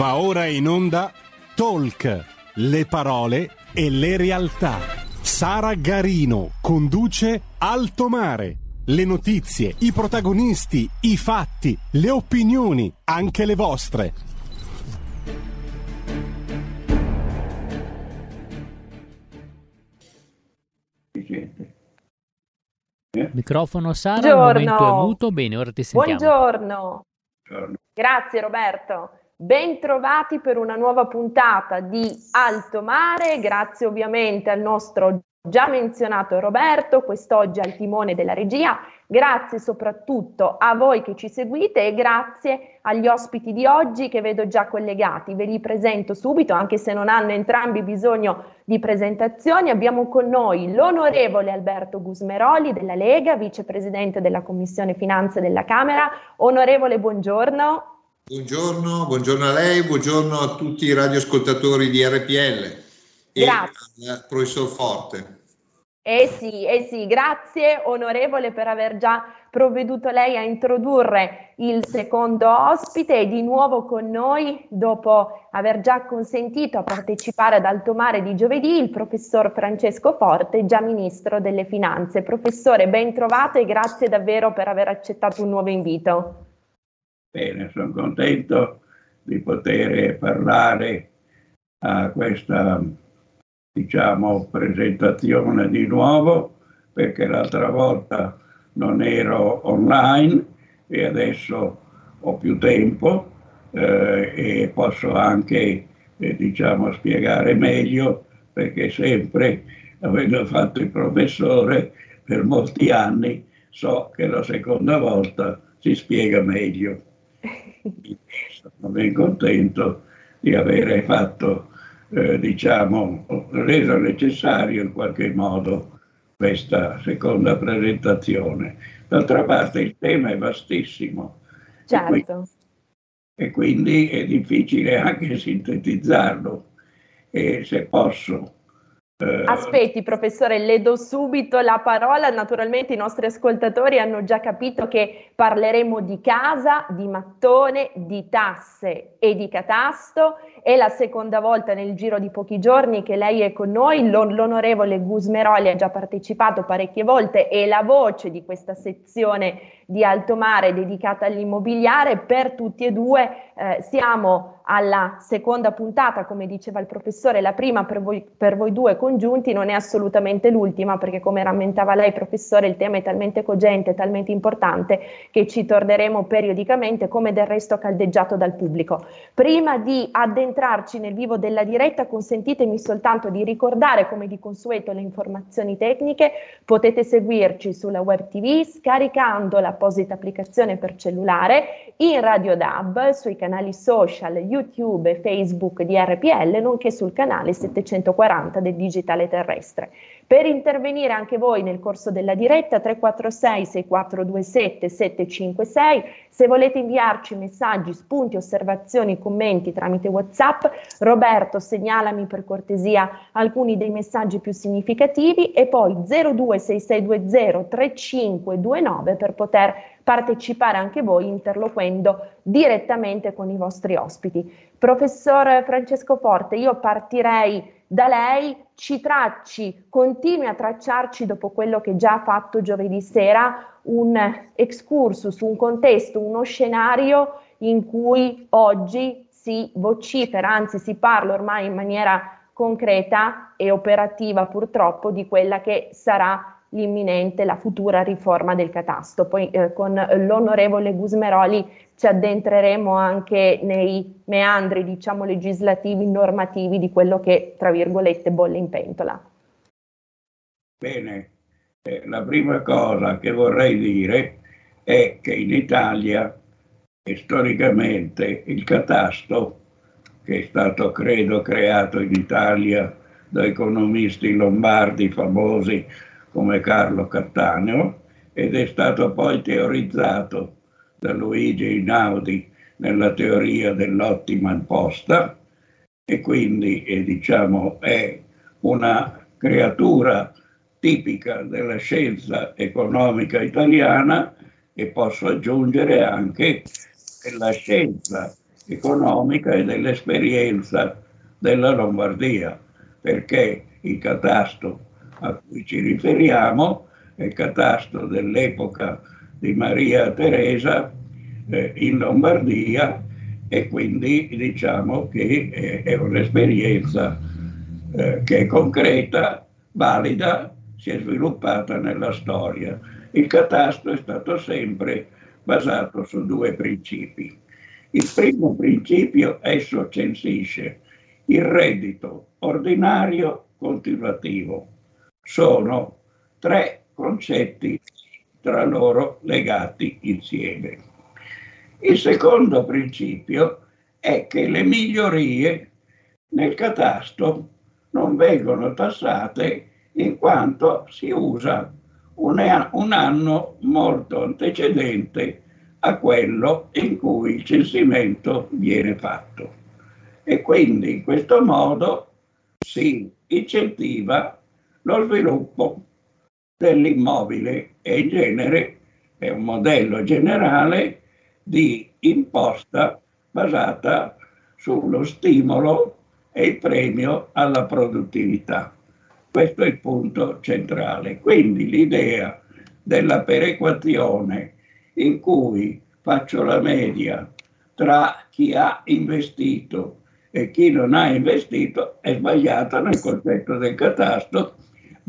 Va ora in onda Talk, le parole e le realtà. Sara Garino conduce Alto Mare. Le notizie, i protagonisti, i fatti, le opinioni, anche le vostre. Microfono Sara, il momento è muto. Bene, ora ti sentiamo. Buongiorno. Grazie Roberto. Bentrovati per una nuova puntata di Alto Mare, grazie ovviamente al nostro già menzionato Roberto, quest'oggi al timone della regia, grazie soprattutto a voi che ci seguite e grazie agli ospiti di oggi che vedo già collegati. Ve li presento subito, anche se non hanno entrambi bisogno di presentazioni. Abbiamo con noi l'onorevole Alberto Gusmeroli della Lega, vicepresidente della Commissione Finanze della Camera. Onorevole, buongiorno. Buongiorno, buongiorno a lei, buongiorno a tutti i radioascoltatori di RPL e al professor Forte. Eh sì, eh sì, grazie onorevole per aver già provveduto lei a introdurre il secondo ospite e di nuovo con noi, dopo aver già consentito a partecipare ad Alto Mare di giovedì, il professor Francesco Forte, già ministro delle finanze. Professore, ben trovato e grazie davvero per aver accettato un nuovo invito. Bene, sono contento di poter parlare a questa diciamo, presentazione di nuovo perché l'altra volta non ero online e adesso ho più tempo eh, e posso anche eh, diciamo, spiegare meglio perché sempre avendo fatto il professore per molti anni so che la seconda volta si spiega meglio sono ben contento di avere fatto, eh, diciamo, reso necessario in qualche modo questa seconda presentazione. D'altra parte il tema è vastissimo. Certo. E quindi, e quindi è difficile anche sintetizzarlo. E se posso Aspetti, professore, le do subito la parola. Naturalmente i nostri ascoltatori hanno già capito che parleremo di casa, di mattone, di tasse e di catasto. È la seconda volta nel giro di pochi giorni che lei è con noi. L'on- l'onorevole Gusmeroli ha già partecipato parecchie volte, è la voce di questa sezione di alto mare dedicata all'immobiliare. Per tutti e due eh, siamo alla seconda puntata, come diceva il professore, la prima per voi, per voi, due congiunti non è assolutamente l'ultima, perché come rammentava lei, professore, il tema è talmente cogente, talmente importante che ci torneremo periodicamente, come del resto caldeggiato dal pubblico. Prima di addentrarci nel vivo della diretta, consentitemi soltanto di ricordare, come di consueto, le informazioni tecniche. Potete seguirci sulla web TV scaricando l'apposita applicazione per cellulare, in Radio DAB, sui canali social, YouTube e Facebook di RPL, nonché sul canale 740 del Digitale Terrestre. Per intervenire anche voi nel corso della diretta 346 6427 756, se volete inviarci messaggi, spunti, osservazioni, commenti tramite WhatsApp, Roberto segnalami per cortesia alcuni dei messaggi più significativi e poi 026620 3529 per poter partecipare anche voi interloquendo direttamente con i vostri ospiti. Professor Francesco Forte, io partirei da lei ci tracci, continui a tracciarci dopo quello che già ha fatto giovedì sera, un excursus, un contesto, uno scenario in cui oggi si vocifera, anzi si parla ormai in maniera concreta e operativa purtroppo di quella che sarà l'imminente, la futura riforma del catasto. Poi eh, con l'onorevole Gusmeroli ci addentreremo anche nei meandri, diciamo, legislativi, normativi di quello che, tra virgolette, bolle in pentola. Bene, eh, la prima cosa che vorrei dire è che in Italia storicamente il catasto, che è stato credo creato in Italia da economisti lombardi famosi come Carlo Cattaneo ed è stato poi teorizzato da Luigi Einaudi nella teoria dell'ottima imposta e quindi è, diciamo, è una creatura tipica della scienza economica italiana e posso aggiungere anche della scienza economica e dell'esperienza della Lombardia, perché il catasto a cui ci riferiamo è catasto dell'epoca di Maria Teresa eh, in Lombardia e quindi diciamo che eh, è un'esperienza eh, che è concreta, valida, si è sviluppata nella storia. Il catasto è stato sempre basato su due principi. Il primo principio, esso censisce il reddito ordinario continuativo. Sono tre concetti tra loro legati insieme. Il secondo principio è che le migliorie nel catasto non vengono tassate in quanto si usa un, un anno molto antecedente a quello in cui il censimento viene fatto. E quindi in questo modo si incentiva lo sviluppo dell'immobile e in genere è un modello generale di imposta basata sullo stimolo e il premio alla produttività. Questo è il punto centrale. Quindi l'idea della perequazione in cui faccio la media tra chi ha investito e chi non ha investito è sbagliata nel concetto del catasto,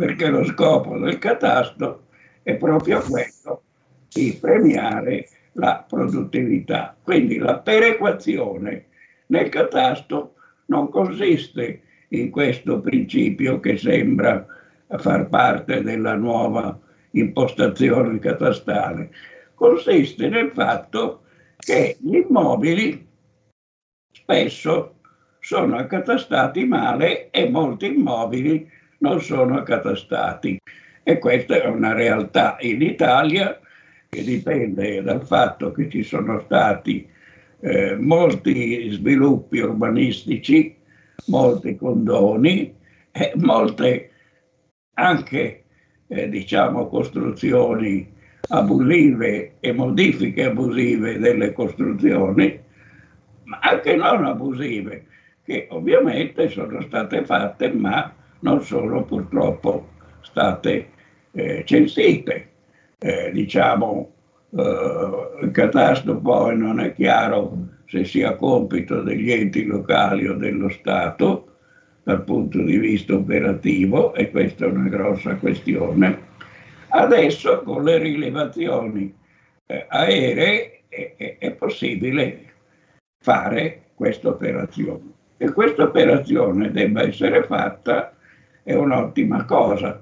perché lo scopo del catasto è proprio quello di premiare la produttività. Quindi la perequazione nel catasto non consiste in questo principio che sembra far parte della nuova impostazione catastale. Consiste nel fatto che gli immobili spesso sono accatastati male e molti immobili non sono accatastati. E questa è una realtà in Italia che dipende dal fatto che ci sono stati eh, molti sviluppi urbanistici molti condoni e molte anche eh, diciamo costruzioni abusive e modifiche abusive delle costruzioni, ma anche non abusive, che ovviamente sono state fatte ma non sono purtroppo state eh, censite. Eh, diciamo, eh, il catasto poi non è chiaro se sia compito degli enti locali o dello Stato dal punto di vista operativo, e questa è una grossa questione. Adesso con le rilevazioni eh, aeree è, è, è possibile fare questa operazione. E questa operazione debba essere fatta è un'ottima cosa.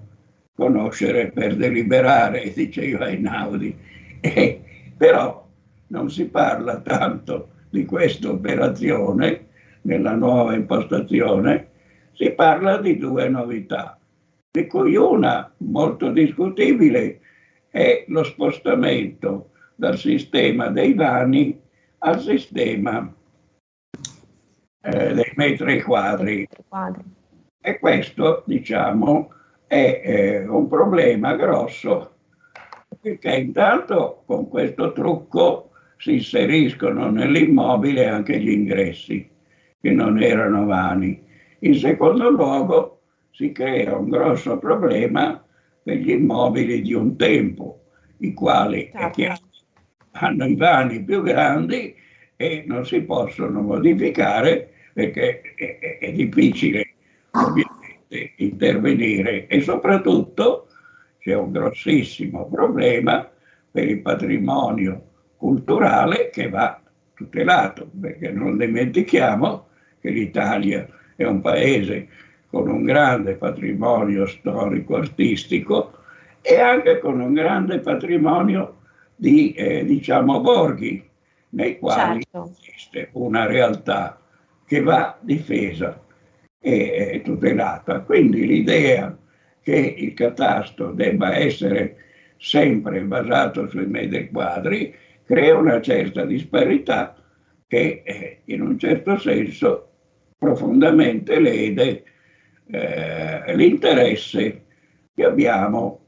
Conoscere per deliberare, diceva Einaudi. Eh, però non si parla tanto di questa operazione, nella nuova impostazione, si parla di due novità, di cui una molto discutibile è lo spostamento dal sistema dei vani al sistema eh, dei metri quadri. E questo, diciamo, è eh, un problema grosso, perché intanto con questo trucco si inseriscono nell'immobile anche gli ingressi, che non erano vani. In secondo luogo si crea un grosso problema per gli immobili di un tempo, i quali certo. hanno i vani più grandi e non si possono modificare perché è, è difficile ovviamente intervenire e soprattutto c'è un grossissimo problema per il patrimonio culturale che va tutelato, perché non dimentichiamo che l'Italia è un paese con un grande patrimonio storico-artistico e anche con un grande patrimonio di, eh, diciamo, borghi, nei quali certo. esiste una realtà che va difesa e, e tutelata. Quindi l'idea che il catasto debba essere sempre basato sui metri quadri crea una certa disparità che eh, in un certo senso profondamente lede eh, l'interesse che abbiamo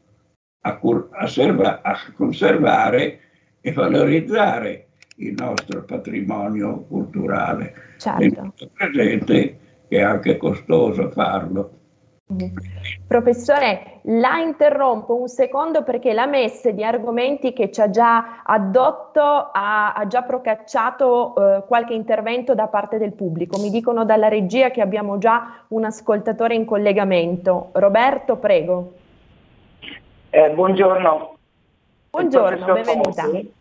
a, cur- a, serva- a, conservare e valorizzare il nostro patrimonio culturale. Certo. Presente che è anche costoso farlo. Professore, la interrompo un secondo perché la messe di argomenti che ci ha già addotto ha, ha già procacciato eh, qualche intervento da parte del pubblico. Mi dicono dalla regia che abbiamo già un ascoltatore in collegamento. Roberto, prego. Eh, buongiorno. Buongiorno, benvenuta. Forte.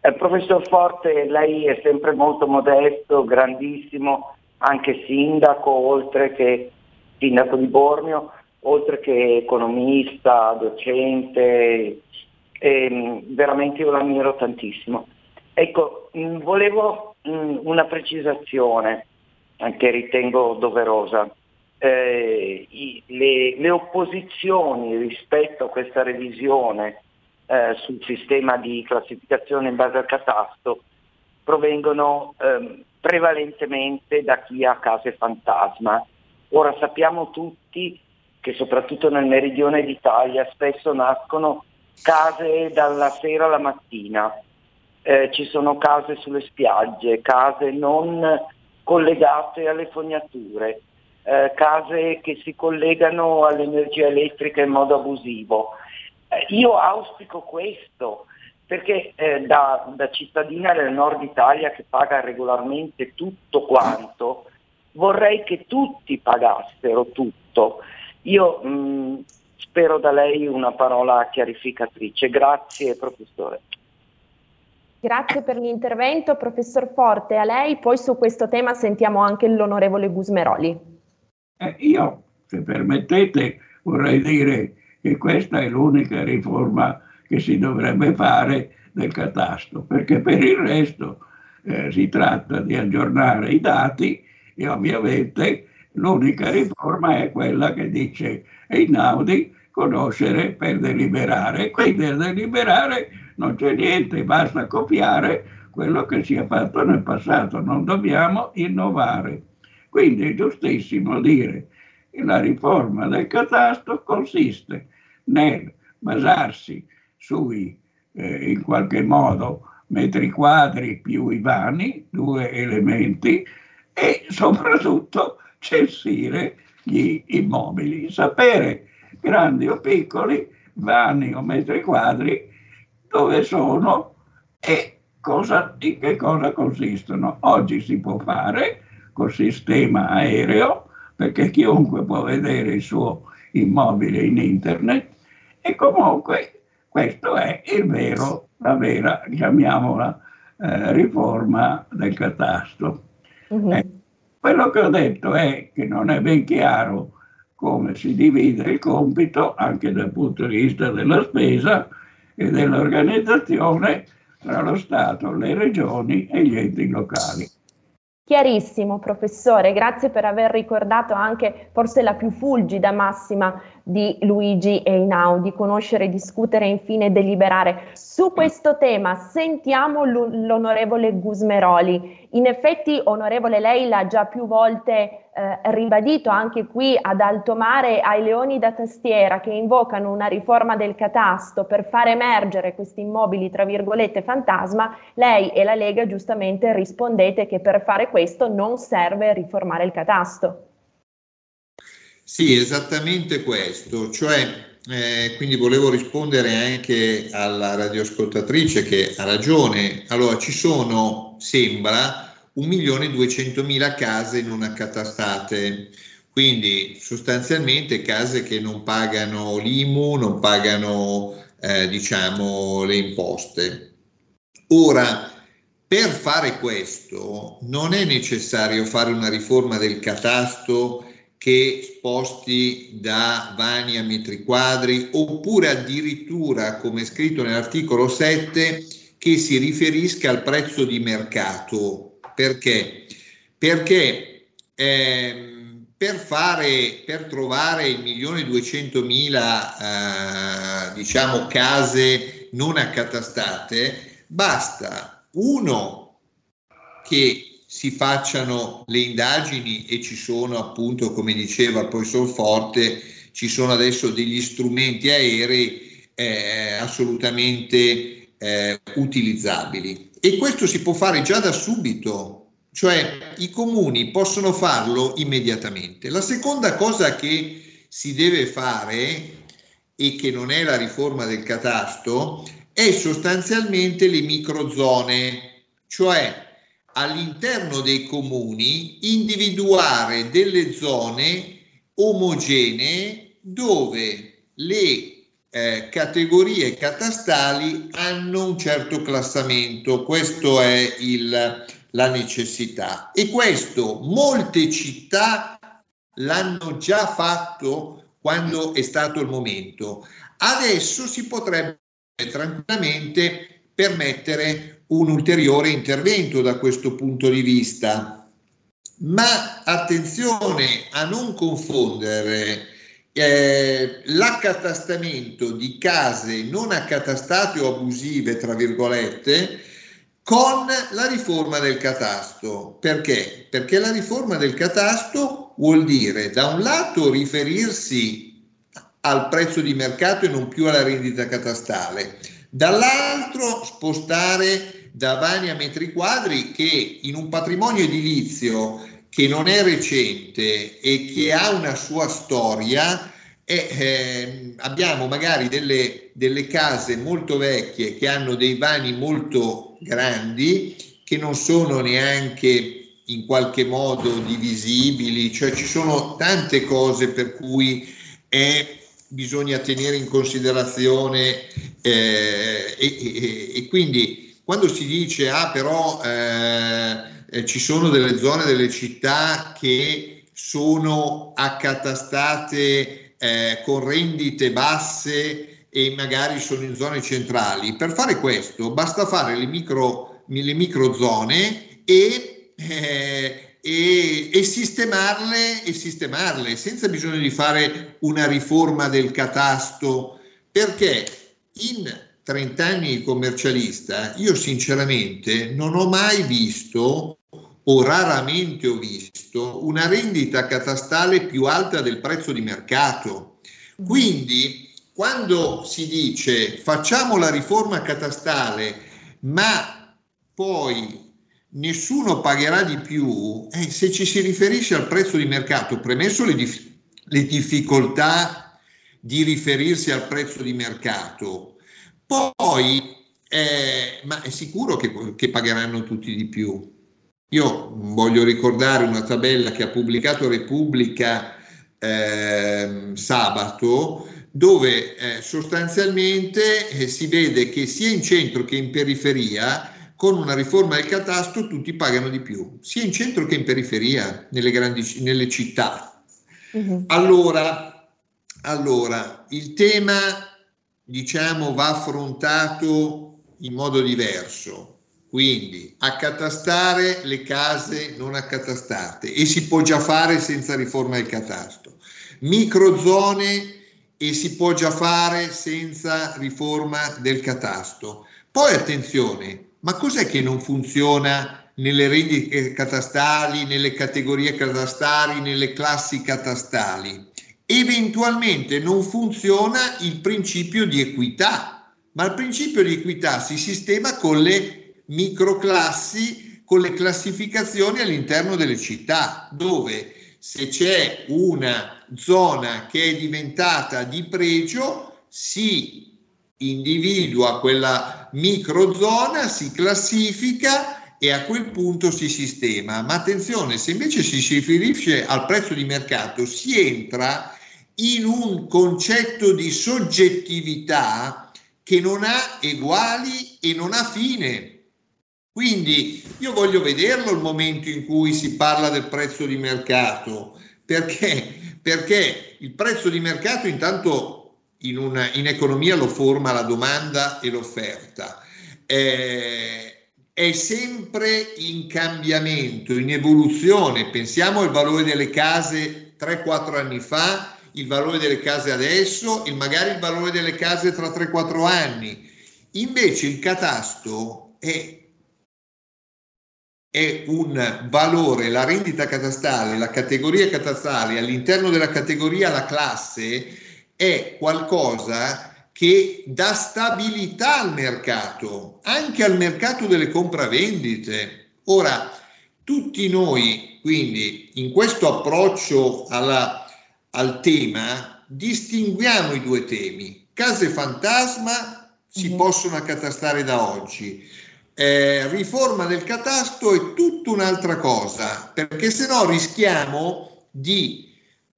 Eh, professor Forte, lei è sempre molto modesto, grandissimo, anche sindaco, oltre che sindaco di Bormio, oltre che economista, docente, e, veramente io l'ammiro tantissimo. Ecco, mh, volevo mh, una precisazione che ritengo doverosa. Eh, i, le, le, opposizioni rispetto a questa revisione eh, sul sistema di classificazione in base al catasto provengono eh, prevalentemente da chi ha case fantasma. Ora sappiamo tutti che soprattutto nel meridione d'Italia spesso nascono case dalla sera alla mattina, eh, ci sono case sulle spiagge, case non collegate alle fognature, eh, case che si collegano all'energia elettrica in modo abusivo. Eh, io auspico questo, perché eh, da, da, cittadina del nord Italia che paga regolarmente tutto quanto, vorrei che tutti pagassero tutto. Io mh, mm, spero da lei una parola chiarificatrice. Grazie professore. Grazie per l'intervento, professor Forte. A lei, poi su questo tema sentiamo anche l'onorevole Gusmeroli. Eh, io, se permettete, vorrei dire che questa è l'unica riforma che si dovrebbe fare del catasto, perché per il resto eh, si tratta di aggiornare i dati e ovviamente l'unica riforma è quella che dice è inaudi conoscere per deliberare, quindi a deliberare non c'è niente, basta copiare quello che si è fatto nel passato, non dobbiamo innovare. Quindi è giustissimo dire che la riforma del catasto consiste nel basarsi sui, eh, in qualche modo, metri quadri più i vani, due elementi, e soprattutto censire gli immobili, sapere grandi o piccoli, vani o metri quadri, dove sono e cosa, in che cosa consistono. Oggi si può fare col sistema aereo, perché chiunque può vedere il suo immobile in internet, e comunque questo è il vero, la vera, chiamiamola, eh, riforma del catasto. Uh-huh. Eh, quello che ho detto è che non è ben chiaro come si divide il compito anche dal punto di vista della spesa e dell'organizzazione tra lo Stato, le regioni e gli enti locali. Chiarissimo, professore, grazie per aver ricordato anche forse la più fulgida massima di Luigi Einaudi, conoscere, discutere e infine deliberare. Su questo tema sentiamo l'onorevole Gusmeroli. In effetti, onorevole, lei l'ha già più volte eh, ribadito anche qui ad alto mare ai leoni da tastiera che invocano una riforma del catasto per far emergere questi immobili, tra virgolette, fantasma, lei e la Lega giustamente rispondete che per fare questo non serve riformare il catasto. Sì, esattamente questo, cioè eh, quindi volevo rispondere anche alla radioascoltatrice che ha ragione. Allora, ci sono, sembra, 1.200.000 case non accatastate, quindi sostanzialmente case che non pagano l'IMU, non pagano eh, diciamo le imposte. Ora, per fare questo non è necessario fare una riforma del catasto che sposti da vani a metri quadri oppure addirittura, come scritto nell'articolo 7, che si riferisca al prezzo di mercato. Perché? Perché ehm, per, fare, per trovare il milione duecentomila eh, diciamo case non accatastate basta uno che si facciano le indagini e ci sono appunto, come diceva il professor Forte, ci sono adesso degli strumenti aerei eh, assolutamente eh, utilizzabili. e questo si può fare già da subito, cioè i comuni possono farlo immediatamente. La seconda cosa che si deve fare e che non è la riforma del catasto è sostanzialmente le microzone, cioè all'interno dei comuni individuare delle zone omogenee dove le eh, categorie catastali hanno un certo classamento, questo è il, la necessità e questo molte città l'hanno già fatto quando è stato il momento. Adesso si potrebbe tranquillamente permettere un ulteriore intervento da questo punto di vista. Ma attenzione a non confondere eh, l'accatastamento di case non accatastate o abusive, tra virgolette, con la riforma del catasto. Perché? Perché la riforma del catasto vuol dire da un lato riferirsi al prezzo di mercato e non più alla rendita catastale, dall'altro spostare da vani a metri quadri che in un patrimonio edilizio che non è recente e che ha una sua storia, e, eh, abbiamo magari delle, delle, case molto vecchie che hanno dei vani molto grandi che non sono neanche in qualche modo divisibili, cioè ci sono tante cose per cui è, bisogna tenere in considerazione eh, e, e, e, quindi quando si dice ah però eh, ci sono delle zone delle città che sono accatastate eh, con rendite basse e magari sono in zone centrali. Per fare questo basta fare le micro, le micro zone e, eh, e, e, sistemarle, e sistemarle senza bisogno di fare una riforma del catasto perché in 30 anni di commercialista io sinceramente non ho mai visto o raramente ho visto una rendita catastale più alta del prezzo di mercato. Quindi quando si dice facciamo la riforma catastale ma poi nessuno pagherà di più, eh, se ci si riferisce al prezzo di mercato, premesso le, dif- le difficoltà di riferirsi al prezzo di mercato, poi eh, ma è sicuro che, che pagheranno tutti di più. Io voglio ricordare una tabella che ha pubblicato Repubblica eh, sabato, dove eh, sostanzialmente eh, si vede che sia in centro che in periferia, con una riforma del catasto, tutti pagano di più, sia in centro che in periferia, nelle, grandi, nelle città. Uh-huh. Allora, allora, il tema, diciamo, va affrontato in modo diverso quindi accatastare le case non accatastate e si può già fare senza riforma del catasto. Microzone e si può già fare senza riforma del catasto. Poi attenzione, ma cos'è che non funziona nelle rendite catastali, nelle categorie catastali, nelle classi catastali? Eventualmente non funziona il principio di equità, ma il principio di equità si sistema con le microclassi con le classificazioni all'interno delle città, dove se c'è una zona che è diventata di pregio, si individua quella microzona, si classifica e a quel punto si sistema. Ma attenzione, se invece si riferisce al prezzo di mercato, si entra in un concetto di soggettività che non ha eguali e non ha fine. Quindi io voglio vederlo il momento in cui si parla del prezzo di mercato, perché, perché il prezzo di mercato intanto in, una, in economia lo forma la domanda e l'offerta. Eh, è sempre in cambiamento, in evoluzione. Pensiamo al valore delle case 3-4 anni fa, il valore delle case adesso e magari il valore delle case tra 3-4 anni. Invece il catasto è è un valore, la rendita catastale, la categoria catastale, all'interno della categoria la classe, è qualcosa che dà stabilità al mercato, anche al mercato delle compravendite. Ora, tutti noi, quindi, in questo approccio alla, al tema, distinguiamo i due temi. Case fantasma si mm-hmm. possono accatastare da oggi. Eh, riforma del catasto è tutta un'altra cosa, perché se no rischiamo di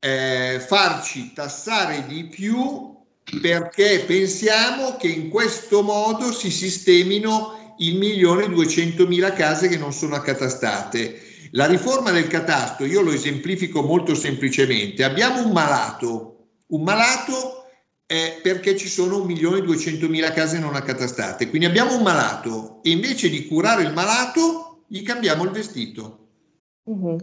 eh, farci tassare di più perché pensiamo che in questo modo si sistemino il milione duecentomila case che non sono accatastate. La riforma del catasto, io lo esemplifico molto semplicemente, abbiamo un malato, un malato è perché ci sono un milione duecentomila case non accatastate, quindi abbiamo un malato e invece di curare il malato gli cambiamo il vestito. Mm-hmm.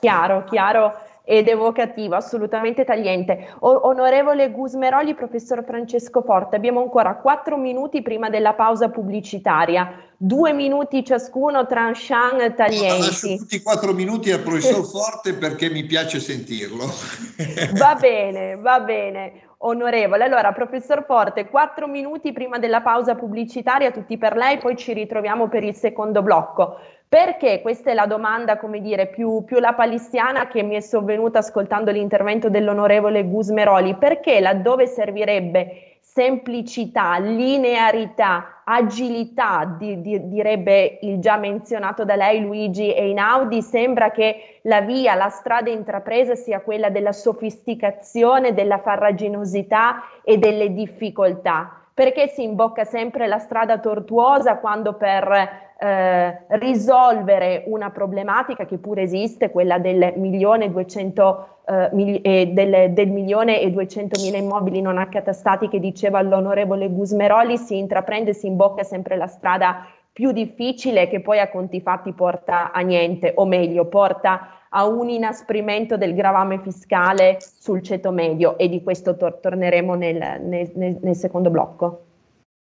Chiaro, chiaro ed evocativo, assolutamente tagliente. O- onorevole Gusmeroli, professor Francesco Forte, abbiamo ancora quattro minuti prima della pausa pubblicitaria, due minuti ciascuno, tranchant taglienti. Lascio tutti i quattro minuti al professor Forte perché mi piace sentirlo. va bene, va bene. Onorevole, allora professor Forte, quattro minuti prima della pausa pubblicitaria, tutti per lei, poi ci ritroviamo per il secondo blocco. Perché questa è la domanda, come dire, più, più lapalistiana che mi è sovvenuta ascoltando l'intervento dell'onorevole Gusmeroli? Perché laddove servirebbe semplicità, linearità, agilità, di, di, direbbe il già menzionato da lei Luigi Einaudi, sembra che la via, la strada intrapresa sia quella della sofisticazione, della farraginosità e delle difficoltà. Perché si imbocca sempre la strada tortuosa quando per eh, risolvere una problematica che pure esiste, quella del milione, 200, eh, mil- del, del milione e duecentomila immobili non accatastati che diceva l'onorevole Gusmeroli, si intraprende, si imbocca sempre la strada più difficile che poi a conti fatti porta a niente, o meglio, porta a un inasprimento del gravame fiscale sul ceto medio e di questo tor- torneremo nel, nel, nel secondo blocco.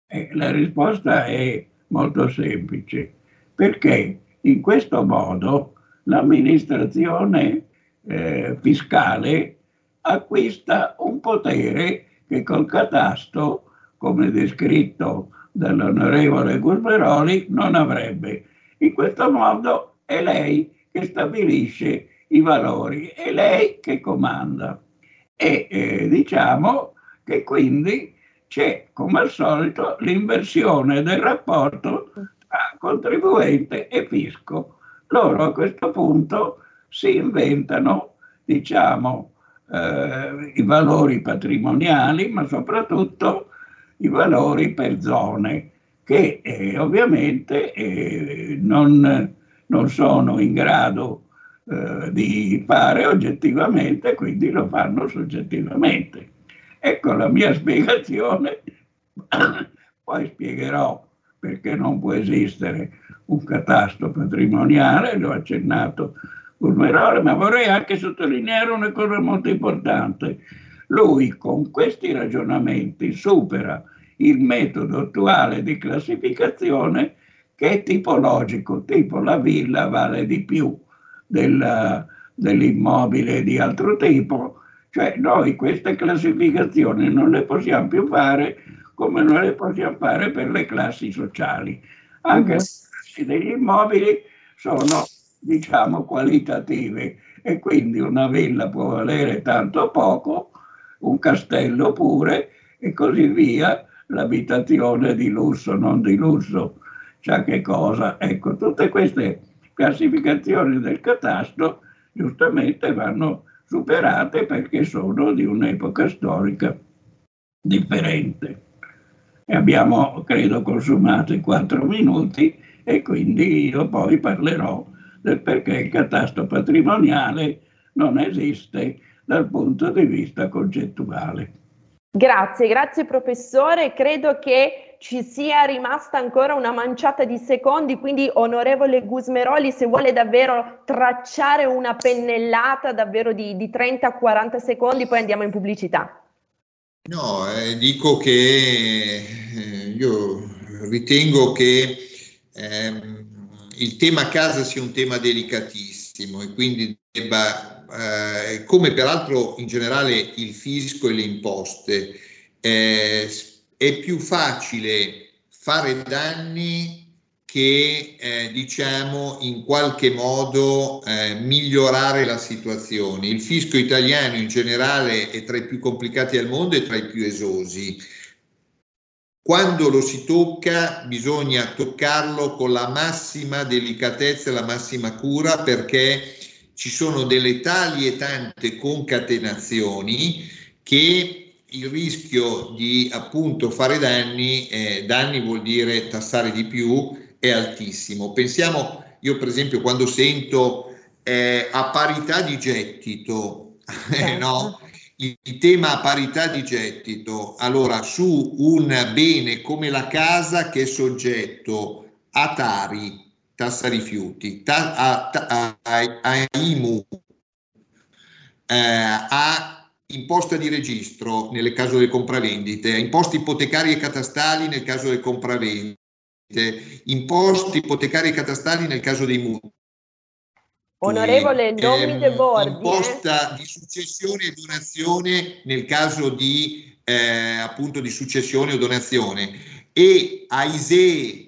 Eh, la risposta è molto semplice, perché in questo modo l'amministrazione eh, fiscale acquista un potere che col catasto, come descritto dall'onorevole Gusmeroli, non avrebbe. In questo modo è lei che stabilisce i valori, è lei che comanda. E eh, diciamo che quindi c'è come al solito l'inversione del rapporto tra contribuente e fisco. Loro a questo punto si inventano, diciamo, eh, i valori patrimoniali, ma soprattutto i valori per zone, che eh, ovviamente eh, non, non, sono in grado eh, di fare oggettivamente, quindi lo fanno soggettivamente. Ecco la mia spiegazione, poi spiegherò perché non può esistere un catasto patrimoniale, l'ho accennato Urmerole, ma vorrei anche sottolineare una cosa molto importante. Lui con questi ragionamenti supera il metodo attuale di classificazione che è tipologico, tipo la villa vale di più della, dell'immobile di altro tipo, cioè noi queste classificazioni non le possiamo più fare come non le possiamo fare per le classi sociali. Anche uh-huh. le classi degli immobili sono, diciamo, qualitative e quindi una villa può valere tanto poco, un castello pure e così via, l'abitazione di lusso, non di lusso, cioè che cosa. Ecco, tutte queste classificazioni del catasto giustamente vanno superate perché sono di un'epoca storica differente. E abbiamo, credo, consumato i quattro minuti e quindi io poi parlerò del perché il catasto patrimoniale non esiste dal punto di vista concettuale. Grazie, grazie professore. Credo che ci sia rimasta ancora una manciata di secondi, quindi onorevole Gusmeroli, se vuole davvero tracciare una pennellata davvero di, di 30-40 secondi, poi andiamo in pubblicità. No, eh, dico che eh, io ritengo che eh, il tema casa sia un tema delicatissimo e quindi debba eh, come peraltro in generale il fisco e le imposte, eh, è più facile fare danni che eh, diciamo in qualche modo eh, migliorare la situazione. Il fisco italiano in generale è tra i più complicati al mondo e tra i più esosi. Quando lo si tocca bisogna toccarlo con la massima delicatezza e la massima cura perché ci sono delle tali e tante concatenazioni che il rischio di appunto fare danni, eh, danni vuol dire tassare di più, è altissimo. Pensiamo, io per esempio quando sento eh, a parità di gettito, eh, no? Certo. il, il tema a parità di gettito, allora su un bene come la casa che è soggetto a Tari, tassa rifiuti, ta, a, a, a, a IMU, eh, a imposta di registro nel caso delle compravendite, imposti ipotecari e catastali nel caso delle compravendite, imposti ipotecari e catastali nel caso dei mutui. Onorevole, non ehm, mi debordi. Eh. Imposta eh? di successione e donazione nel caso di eh, appunto di successione o donazione e AISE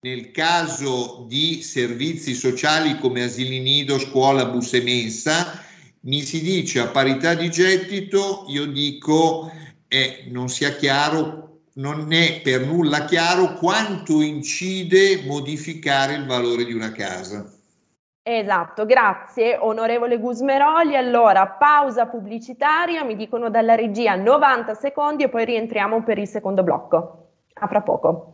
nel caso di servizi sociali come asili nido, scuola, bus e mensa mi si dice a parità di gettito, io dico eh, non sia chiaro, non è per nulla chiaro quanto incide modificare il valore di una casa. Esatto, grazie onorevole Gusmeroli. Allora, pausa pubblicitaria, mi dicono dalla regia 90 secondi e poi rientriamo per il secondo blocco. A fra poco.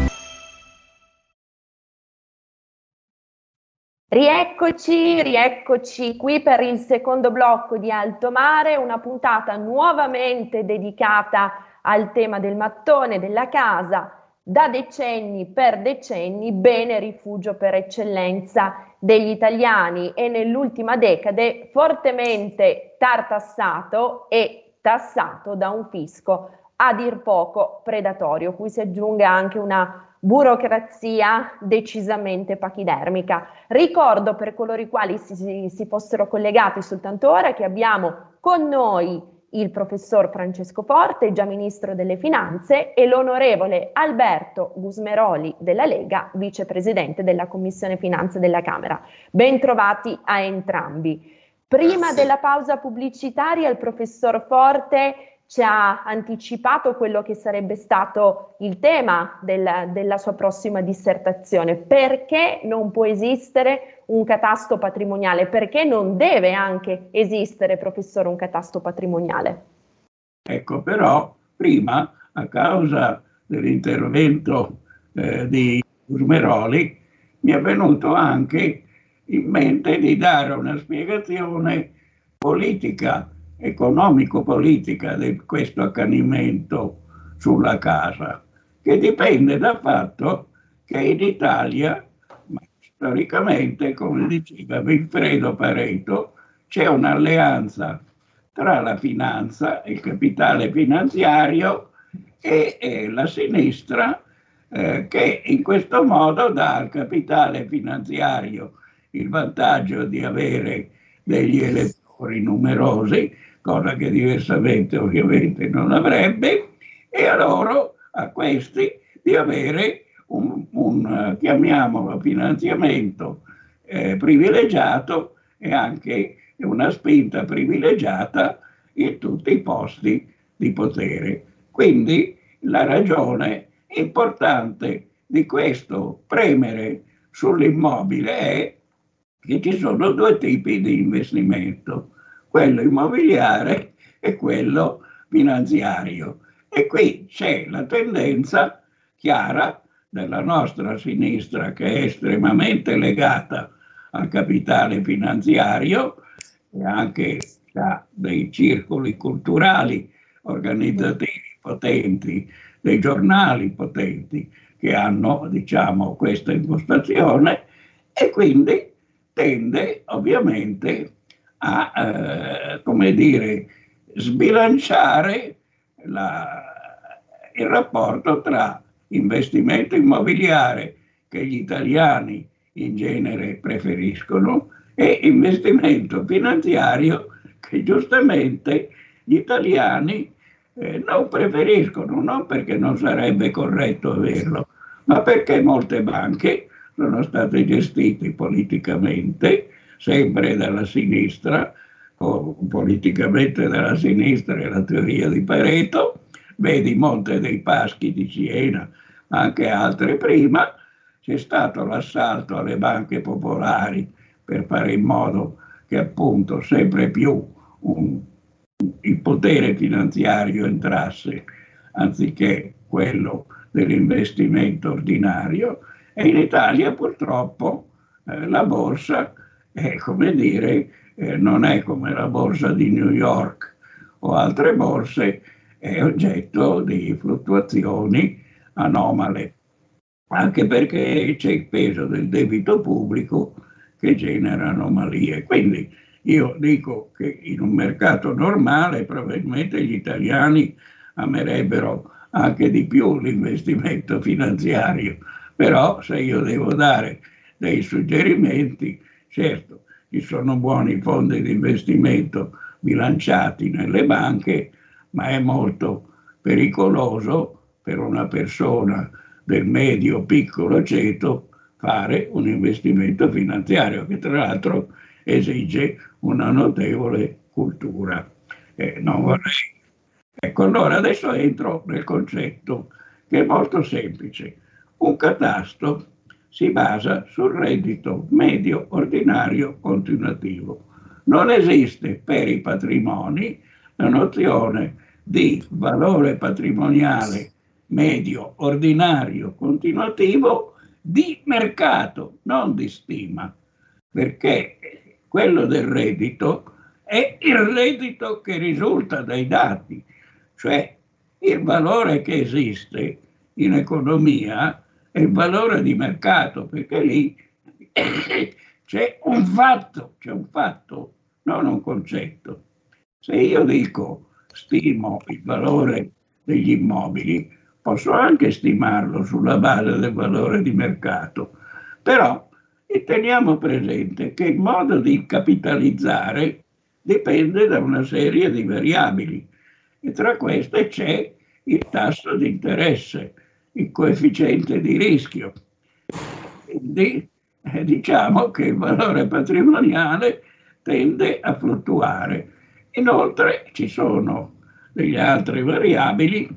Rieccoci, rieccoci qui per il secondo blocco di Alto Mare, una puntata nuovamente dedicata al tema del mattone, della casa, da decenni per decenni bene rifugio per eccellenza degli italiani. E nell'ultima decade fortemente tartassato e tassato da un fisco a dir poco predatorio, cui si aggiunge anche una burocrazia decisamente pachidermica. Ricordo per coloro i quali si, si, si fossero collegati soltanto ora che abbiamo con noi il professor Francesco Forte, già ministro delle Finanze, e l'onorevole Alberto Gusmeroli della Lega, vicepresidente della Commissione Finanze della Camera. Bentrovati a entrambi. Prima della pausa pubblicitaria il professor Forte ci ha anticipato quello che sarebbe stato il tema del, della sua prossima dissertazione. Perché non può esistere un catasto patrimoniale? Perché non deve anche esistere, professore, un catasto patrimoniale? Ecco, però prima, a causa dell'intervento eh, di Urmeroli, mi è venuto anche in mente di dare una spiegazione politica economico-politica di questo accanimento sulla casa, che dipende dal fatto che in Italia, storicamente, come diceva Vilfredo Pareto, c'è un'alleanza tra la finanza, il capitale finanziario e, e la sinistra eh, che in questo modo dà al capitale finanziario il vantaggio di avere degli elettori numerosi, cosa che diversamente ovviamente non avrebbe, e a loro, a questi, di avere un, un chiamiamolo finanziamento eh, privilegiato e anche una spinta privilegiata in tutti i posti di potere. Quindi la ragione importante di questo premere sull'immobile è che ci sono due tipi di investimento, quello immobiliare e quello finanziario. E qui c'è la tendenza chiara della nostra sinistra che è estremamente legata al capitale finanziario e anche da dei circoli culturali organizzativi potenti, dei giornali potenti che hanno diciamo questa impostazione e quindi tende ovviamente a, eh, come dire, sbilanciare la, il rapporto tra investimento immobiliare che gli italiani in genere preferiscono e investimento finanziario che giustamente gli italiani eh, non preferiscono, non perché non sarebbe corretto averlo, ma perché molte banche sono state gestite politicamente, sempre dalla sinistra, politicamente dalla sinistra è la teoria di Pareto, vedi Monte dei Paschi di Siena, ma anche altre prima, c'è stato l'assalto alle banche popolari per fare in modo che appunto sempre più un, il potere finanziario entrasse anziché quello dell'investimento ordinario. E in Italia purtroppo eh, la borsa è come dire, eh, non è come la borsa di New York o altre borse, è oggetto di fluttuazioni anomale, anche perché c'è il peso del debito pubblico che genera anomalie. Quindi io dico che in un mercato normale probabilmente gli italiani amerebbero anche di più l'investimento finanziario, però se io devo dare dei suggerimenti, certo, ci sono buoni fondi di investimento bilanciati nelle banche, ma è molto pericoloso per una persona del medio piccolo ceto fare un investimento finanziario che tra l'altro esige una notevole cultura. Eh, non vorrei. Ecco, allora adesso entro nel concetto che è molto semplice. Un catasto si basa sul reddito medio ordinario continuativo. Non esiste per i patrimoni la nozione di valore patrimoniale medio ordinario continuativo di mercato, non di stima, perché quello del reddito è il reddito che risulta dai dati, cioè il valore che esiste in economia è il valore di mercato, perché lì c'è un fatto, c'è un fatto, non un concetto. Se io dico stimo il valore degli immobili, posso anche stimarlo sulla base del valore di mercato, però teniamo presente che il modo di capitalizzare dipende da una serie di variabili e tra queste c'è il tasso di interesse il coefficiente di rischio. Quindi eh, diciamo che il valore patrimoniale tende a fluttuare. Inoltre ci sono delle altre variabili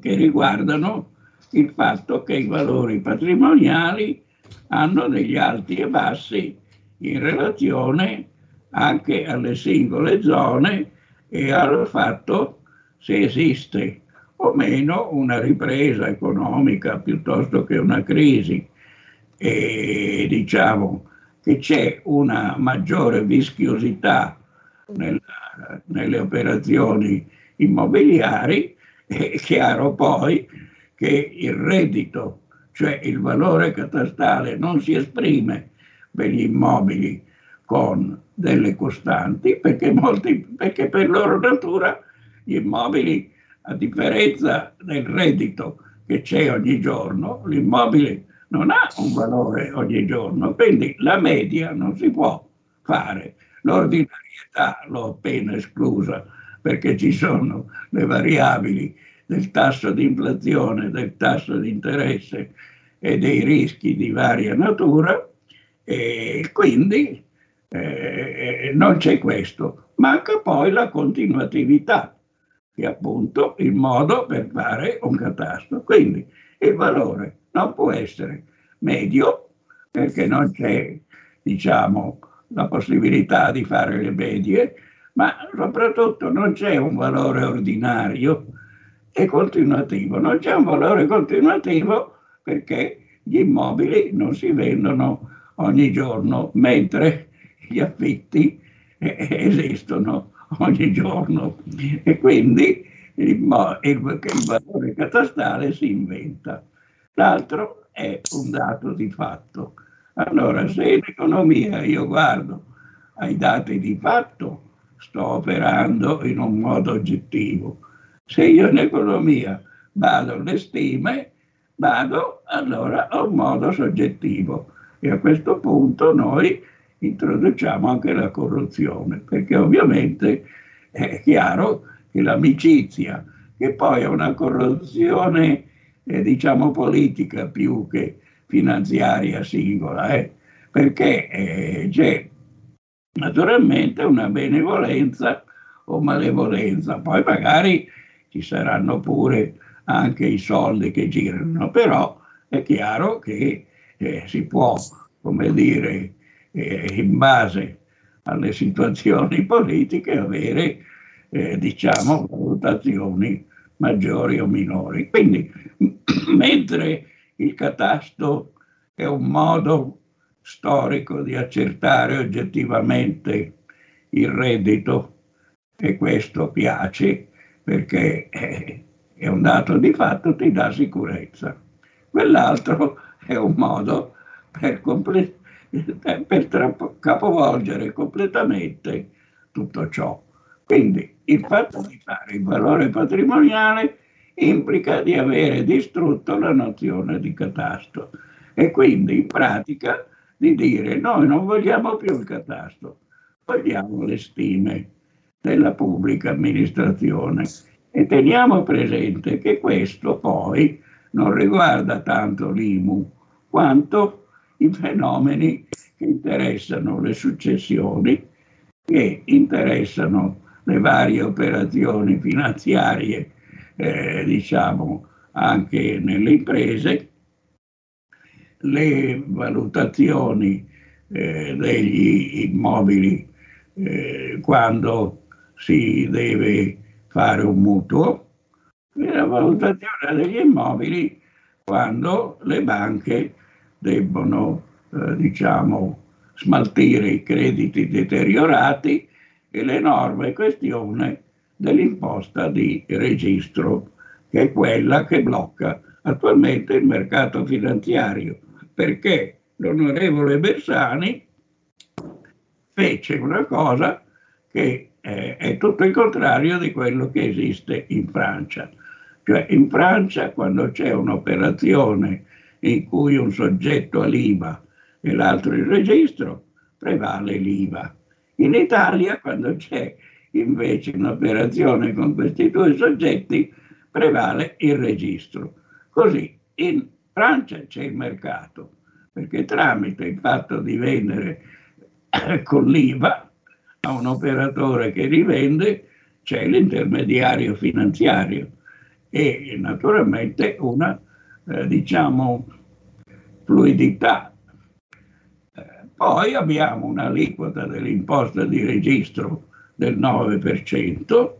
che riguardano il fatto che i valori patrimoniali hanno degli alti e bassi in relazione anche alle singole zone e al fatto se esiste o meno una ripresa economica piuttosto che una crisi. E diciamo che c'è una maggiore vischiosità nella, nelle operazioni immobiliari È chiaro poi che il reddito, cioè il valore catastale, non si esprime per gli immobili con delle costanti perché, molti, perché per loro natura gli immobili, a differenza del reddito che c'è ogni giorno, l'immobile non ha un valore ogni giorno, quindi la media non si può fare. L'ordinarietà l'ho appena esclusa perché ci sono le variabili del tasso di inflazione, del tasso di interesse e dei rischi di varia natura e quindi eh, non c'è questo. Manca poi la continuatività, che appunto il modo per fare un catasto. Quindi il valore non può essere medio, perché non c'è, diciamo, la possibilità di fare le medie, ma soprattutto non c'è un valore ordinario e continuativo. Non c'è un valore continuativo perché gli immobili non si vendono ogni giorno, mentre gli affitti eh, esistono ogni giorno e quindi il, il, il valore catastale si inventa. L'altro è un dato di fatto. Allora, se in economia io guardo ai dati di fatto, sto operando in un modo oggettivo. Se io in economia vado alle stime, vado allora a un modo soggettivo. E a questo punto noi introduciamo anche la corruzione, perché ovviamente è chiaro che l'amicizia, che poi è una corruzione eh, diciamo politica più che finanziaria singola, eh, perché eh, c'è naturalmente una benevolenza o malevolenza, poi magari ci saranno pure anche i soldi che girano, però è chiaro che eh, si può, come dire, eh, in base alle situazioni politiche avere eh, diciamo valutazioni maggiori o minori. Quindi mentre il catasto è un modo storico di accertare oggettivamente il reddito e questo piace perché è un dato di fatto, ti dà sicurezza. Quell'altro è un modo per completare per capovolgere completamente tutto ciò. Quindi il fatto di fare il valore patrimoniale implica di avere distrutto la nozione di catasto e quindi in pratica di dire noi non vogliamo più il catasto, vogliamo le stime della pubblica amministrazione e teniamo presente che questo poi non riguarda tanto l'IMU quanto i fenomeni che interessano le successioni, che interessano le varie operazioni finanziarie, eh, diciamo anche nelle imprese, le valutazioni eh, degli immobili eh, quando si deve fare un mutuo e la valutazione degli immobili quando le banche debbono, eh, diciamo, smaltire i crediti deteriorati e l'enorme questione dell'imposta di registro, che è quella che blocca attualmente il mercato finanziario, perché l'onorevole Bersani fece una cosa che eh, è tutto il contrario di quello che esiste in Francia. Cioè in Francia quando c'è un'operazione in cui un soggetto ha l'IVA e l'altro il registro, prevale l'IVA. In Italia, quando c'è invece un'operazione con questi due soggetti, prevale il registro. Così in Francia c'è il mercato, perché tramite il fatto di vendere con l'IVA a un operatore che rivende c'è l'intermediario finanziario e naturalmente una eh, diciamo, fluidità. Eh, poi abbiamo un'aliquota dell'imposta di registro del 9%,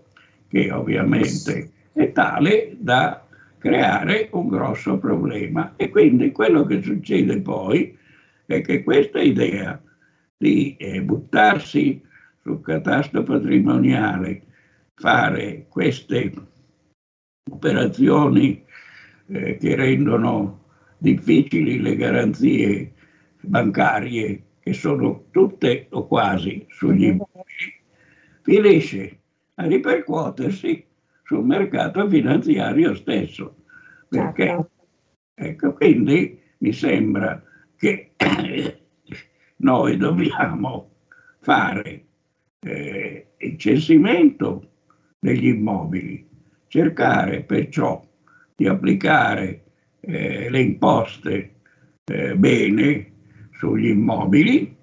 che ovviamente è tale da creare un grosso problema. E quindi quello che succede poi è che questa idea di eh, buttarsi sul catasto patrimoniale, fare queste operazioni eh, che rendono difficili le garanzie bancarie, che sono tutte o quasi sugli immobili, finisce a ripercuotersi sul mercato finanziario stesso. Perché, certo. ecco, quindi mi sembra che noi dobbiamo fare eh, il censimento degli immobili, cercare perciò di applicare eh, le imposte eh, bene sugli immobili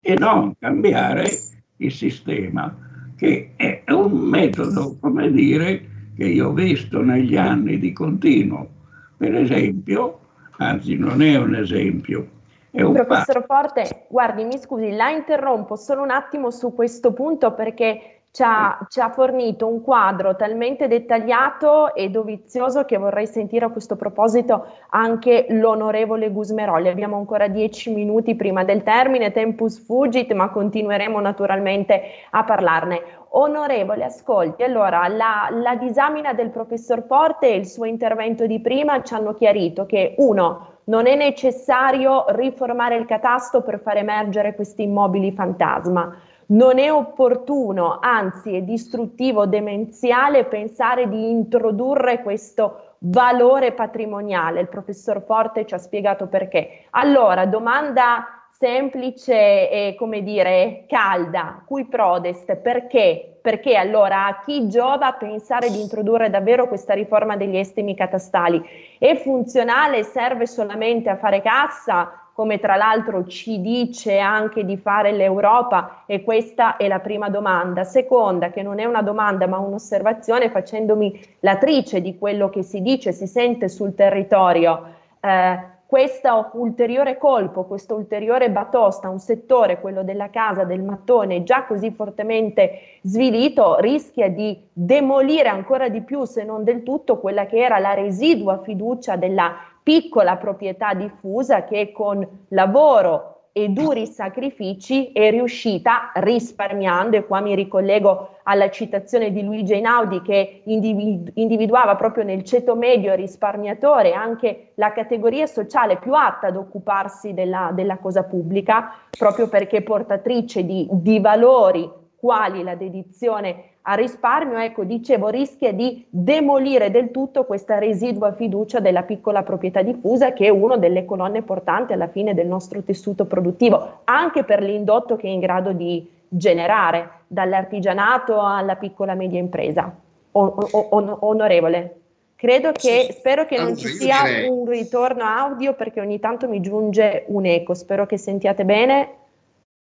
e non cambiare il sistema, che è un metodo, come dire, che io ho visto negli anni di continuo. Per esempio, anzi non è un esempio, Professor Forte, guardi, mi scusi, la interrompo solo un attimo su questo punto perché ci ha, ci ha, fornito un quadro talmente dettagliato e dovizioso che vorrei sentire a questo proposito anche l'onorevole Gusmerolli. Abbiamo ancora dieci minuti prima del termine, tempus fugit, ma continueremo naturalmente a parlarne. Onorevole, ascolti, allora la, la disamina del professor Forte e il suo intervento di prima ci hanno chiarito che uno, non è necessario riformare il catasto per far emergere questi immobili fantasma. Non è opportuno, anzi è distruttivo, demenziale pensare di introdurre questo valore patrimoniale. Il professor Forte ci ha spiegato perché. Allora, domanda semplice e come dire calda, cui prodest, perché? Perché allora a chi giova pensare di introdurre davvero questa riforma degli estimi catastali? È funzionale, serve solamente a fare cassa? Come tra l'altro ci dice anche di fare l'Europa e questa è la prima domanda. Seconda, che non è una domanda ma un'osservazione facendomi latrice di quello che si dice, si sente sul territorio. Eh, questo ulteriore colpo, questo ulteriore batosta, un settore, quello della casa, del mattone, già così fortemente svilito, rischia di demolire ancora di più, se non del tutto, quella che era la residua fiducia della piccola proprietà diffusa che con lavoro e duri sacrifici è riuscita risparmiando, e qua mi ricollego alla citazione di Luigi Einaudi che individu- individuava proprio nel ceto medio risparmiatore anche la categoria sociale più atta ad occuparsi della, della cosa pubblica, proprio perché portatrice di, di valori quali la dedizione al risparmio, ecco, dicevo, rischia di demolire del tutto questa residua fiducia della piccola proprietà diffusa che è una delle colonne portanti alla fine del nostro tessuto produttivo, anche per l'indotto che è in grado di generare, dall'artigianato alla piccola media impresa. O, o, o, onorevole. Credo che, spero che non ci sia un ritorno audio perché ogni tanto mi giunge un eco, spero che sentiate bene.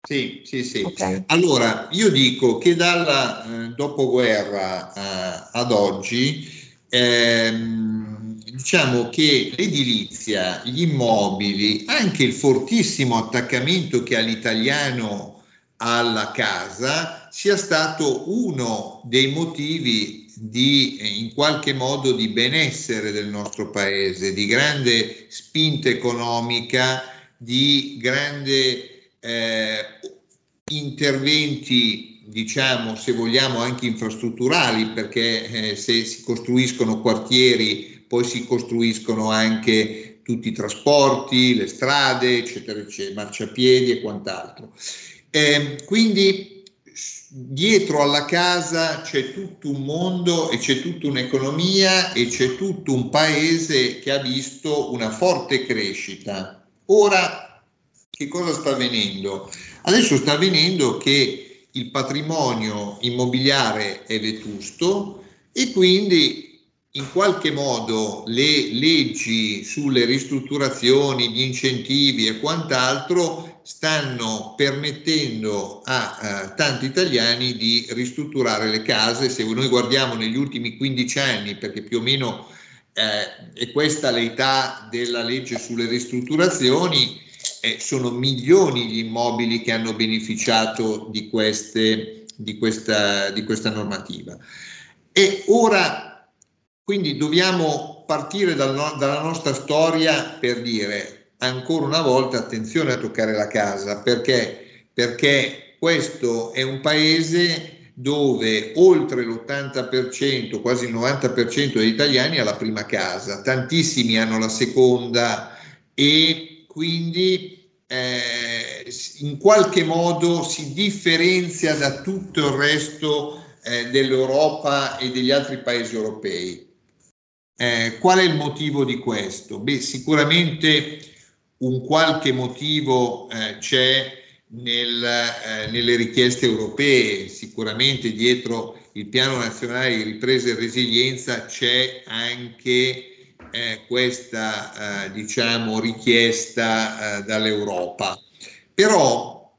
Sì, sì, sì. Okay. Allora, io dico che dalla eh, dopoguerra eh, ad oggi, ehm, diciamo che l'edilizia, gli immobili, anche il fortissimo attaccamento che ha l'italiano alla casa, sia stato uno dei motivi di, in qualche modo, di benessere del nostro paese, di grande spinta economica, di grande eh, interventi, diciamo, se vogliamo, anche infrastrutturali, perché eh, se si costruiscono quartieri, poi si costruiscono anche tutti i trasporti, le strade, eccetera, eccetera, marciapiedi e quant'altro. Eh, quindi dietro alla casa c'è tutto un mondo e c'è tutta un'economia e c'è tutto un paese che ha visto una forte crescita. Ora che cosa sta avvenendo? Adesso sta avvenendo che il patrimonio immobiliare è vetusto e quindi in qualche modo le leggi sulle ristrutturazioni, gli incentivi e quant'altro stanno permettendo a, a tanti italiani di ristrutturare le case. Se noi guardiamo negli ultimi 15 anni, perché più o meno eh, è questa l'età della legge sulle ristrutturazioni, eh, sono milioni gli immobili che hanno beneficiato di, queste, di, questa, di questa normativa. E ora quindi dobbiamo partire dal no, dalla nostra storia per dire ancora una volta attenzione a toccare la casa perché, perché questo è un paese dove oltre l'80%, quasi il 90% degli italiani ha la prima casa, tantissimi hanno la seconda e quindi eh, in qualche modo si differenzia da tutto il resto eh, dell'Europa e degli altri paesi europei. Eh, qual è il motivo di questo? Beh, sicuramente un qualche motivo eh, c'è nel, eh, nelle richieste europee, sicuramente dietro il piano nazionale di ripresa e resilienza c'è anche eh, questa eh, diciamo, richiesta eh, dall'Europa. Però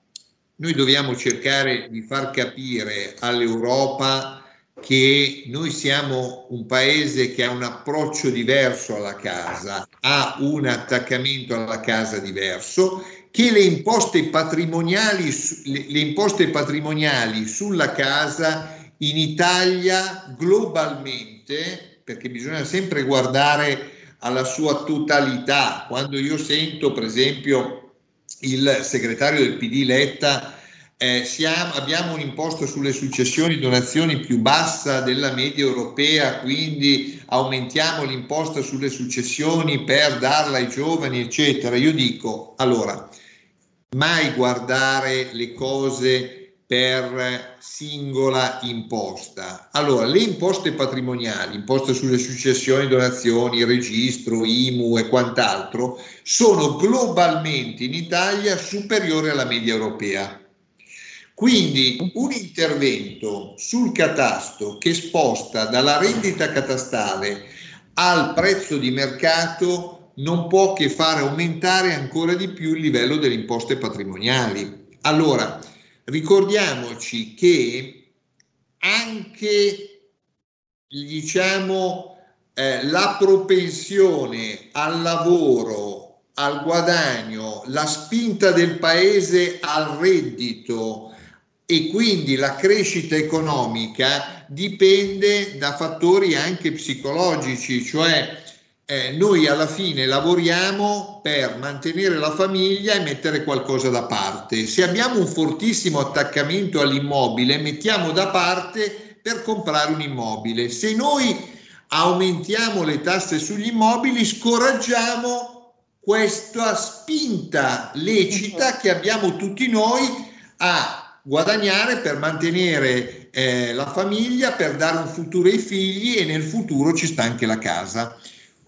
noi dobbiamo cercare di far capire all'Europa che noi siamo un paese che ha un approccio diverso alla casa, ha un attaccamento alla casa diverso che le imposte patrimoniali, le, le imposte patrimoniali sulla casa in Italia globalmente, perché bisogna sempre guardare alla sua totalità, quando io sento per esempio il segretario del PD Letta eh, siamo, abbiamo un'imposta sulle successioni e donazioni più bassa della media europea, quindi aumentiamo l'imposta sulle successioni per darla ai giovani, eccetera. Io dico, allora, mai guardare le cose per singola imposta. Allora, le imposte patrimoniali, imposta sulle successioni, donazioni, registro, IMU e quant'altro, sono globalmente in Italia superiori alla media europea. Quindi un intervento sul catasto che sposta dalla rendita catastale al prezzo di mercato non può che fare aumentare ancora di più il livello delle imposte patrimoniali. Allora, ricordiamoci che anche diciamo eh, la propensione al lavoro, al guadagno, la spinta del paese al reddito e quindi la crescita economica dipende da fattori anche psicologici, cioè eh, noi alla fine lavoriamo per mantenere la famiglia e mettere qualcosa da parte. Se abbiamo un fortissimo attaccamento all'immobile, mettiamo da parte per comprare un immobile. Se noi aumentiamo le tasse sugli immobili, scoraggiamo questa spinta lecita che abbiamo tutti noi a guadagnare per mantenere eh, la famiglia, per dare un futuro ai figli e nel futuro ci sta anche la casa.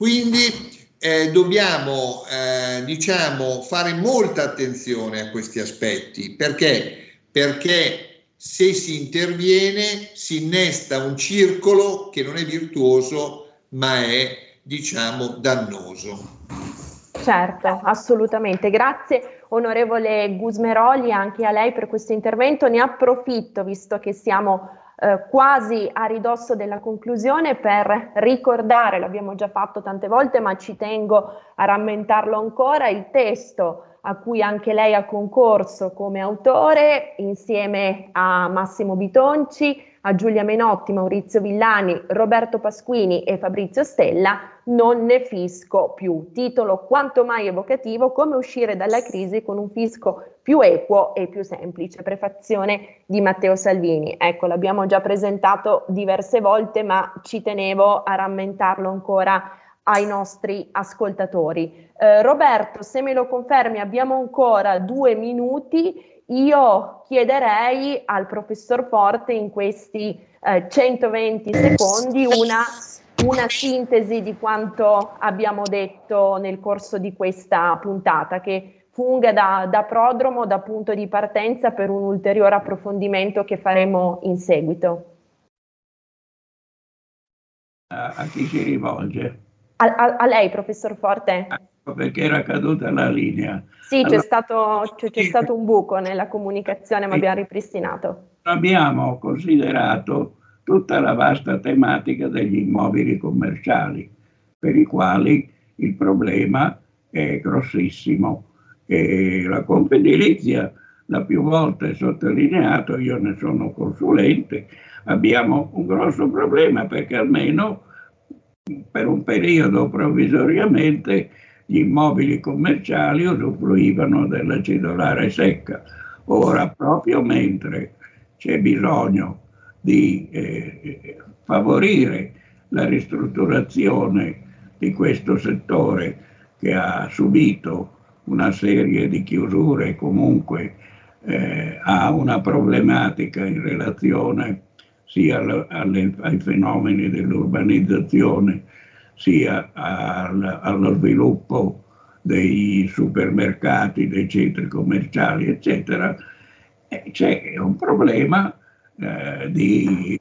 Quindi eh, dobbiamo eh, diciamo, fare molta attenzione a questi aspetti perché? perché se si interviene si innesta un circolo che non è virtuoso ma è diciamo dannoso. Certo, assolutamente. Grazie onorevole Gusmeroli anche a lei per questo intervento. Ne approfitto visto che siamo eh, quasi a ridosso della conclusione per ricordare, l'abbiamo già fatto tante volte, ma ci tengo a rammentarlo ancora, il testo a cui anche lei ha concorso come autore insieme a Massimo Bitonci, a Giulia Menotti, Maurizio Villani, Roberto Pasquini e Fabrizio Stella, Non ne fisco più. Titolo quanto mai evocativo, come uscire dalla crisi con un fisco più equo e più semplice. Prefazione di Matteo Salvini. Ecco, l'abbiamo già presentato diverse volte, ma ci tenevo a rammentarlo ancora ai nostri ascoltatori. Eh, Roberto, se me lo confermi, abbiamo ancora due minuti io chiederei al professor Forte in questi eh, 120 secondi una, una, sintesi di quanto abbiamo detto nel corso di questa puntata, che funga da, da prodromo, da punto di partenza per un ulteriore approfondimento che faremo in seguito. A, chi si rivolge? A, a, a lei, professor Forte. Ah perché era caduta la linea. Sì, allora, c'è, stato, c'è, c'è stato un buco nella comunicazione, ma abbiamo ripristinato. Abbiamo considerato tutta la vasta tematica degli immobili commerciali, per i quali il problema è grossissimo. E la Confedilizia l'ha più volte sottolineato, io ne sono consulente, abbiamo un grosso problema perché almeno per un periodo provvisoriamente gli immobili commerciali usufruivano della cedolare secca. Ora, proprio mentre c'è bisogno di eh, favorire la ristrutturazione di questo settore che ha subito una serie di chiusure comunque eh, ha una problematica in relazione sia alle, alle, ai fenomeni dell'urbanizzazione sia al, allo sviluppo dei supermercati, dei centri commerciali, eccetera, c'è un problema eh, di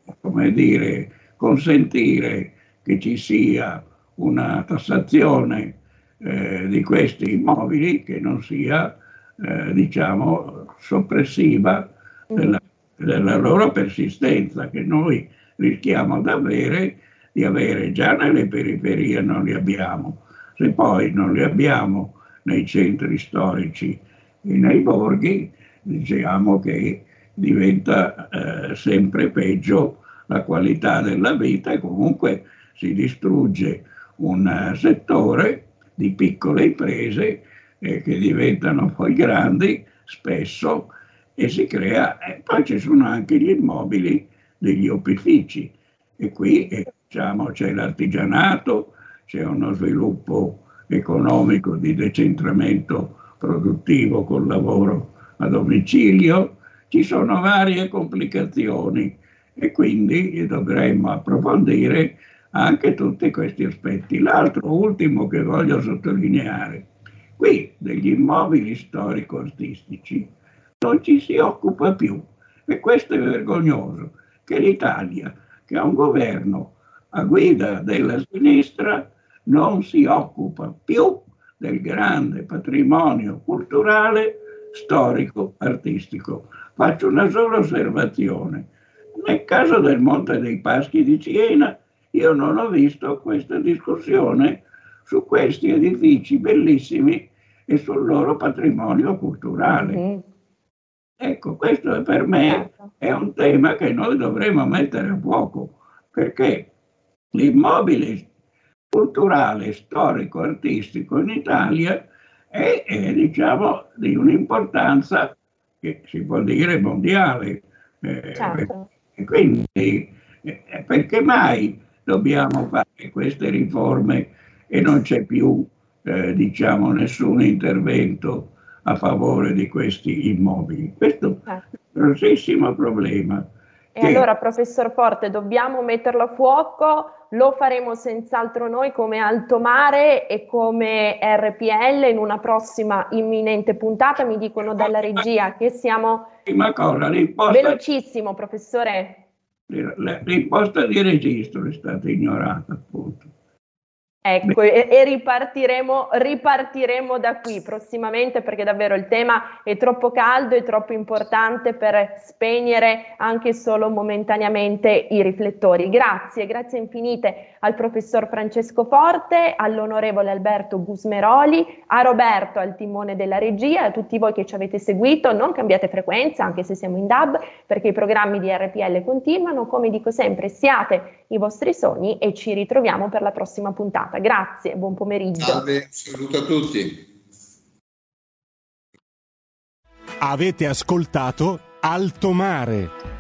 dire, consentire che ci sia una tassazione eh, di questi immobili che non sia eh, diciamo soppressiva della, della, loro persistenza che noi rischiamo d'avere di avere già nelle periferie non li abbiamo. Se poi non li abbiamo nei centri storici e nei borghi diciamo che diventa eh, sempre peggio la qualità della vita e comunque si distrugge un uh, settore di piccole imprese eh, che diventano poi grandi spesso e si crea, e poi ci sono anche gli immobili degli opifici. E qui eh, diciamo, c'è l'artigianato, c'è uno sviluppo economico di decentramento produttivo col lavoro a domicilio, ci sono varie complicazioni e quindi dovremmo approfondire anche tutti questi aspetti. L'altro ultimo che voglio sottolineare, qui degli immobili storico-artistici non ci si occupa più e questo è vergognoso, che l'Italia, che ha un governo a guida della sinistra, non si occupa più del grande patrimonio culturale storico-artistico. Faccio una sola osservazione. Nel caso del Monte dei Paschi di Siena, io non ho visto questa discussione su questi edifici bellissimi e sul loro patrimonio culturale. Mm. Ecco, questo per me certo. è un tema che noi dovremmo mettere a fuoco, perché l'immobile culturale, storico, artistico in Italia è, è diciamo, di un'importanza che si può dire mondiale. Eh, certo. Quindi, eh, perché mai dobbiamo fare queste riforme e non c'è più, eh, diciamo, nessun intervento a favore di questi immobili? Questo è un grossissimo problema. E che... allora, professor Forte, dobbiamo metterlo a fuoco, lo faremo senz'altro noi come Alto Mare e come RPL in una prossima imminente puntata. Mi dicono dalla regia che siamo cosa, velocissimo, professore. L'imposta di registro è stata ignorata, appunto. Ecco, e, e ripartiremo, ripartiremo, da qui prossimamente perché davvero il tema è troppo caldo e troppo importante per spegnere anche solo momentaneamente i riflettori. Grazie, grazie infinite al professor Francesco Forte, all'onorevole Alberto Gusmeroli, a Roberto al timone della regia a tutti voi che ci avete seguito. Non cambiate frequenza anche se siamo in DAB perché i programmi di RPL continuano. Come dico sempre, siate i vostri sogni e ci ritroviamo per la prossima puntata. Grazie, buon pomeriggio. Salve, saluto a tutti. Avete ascoltato Alto Mare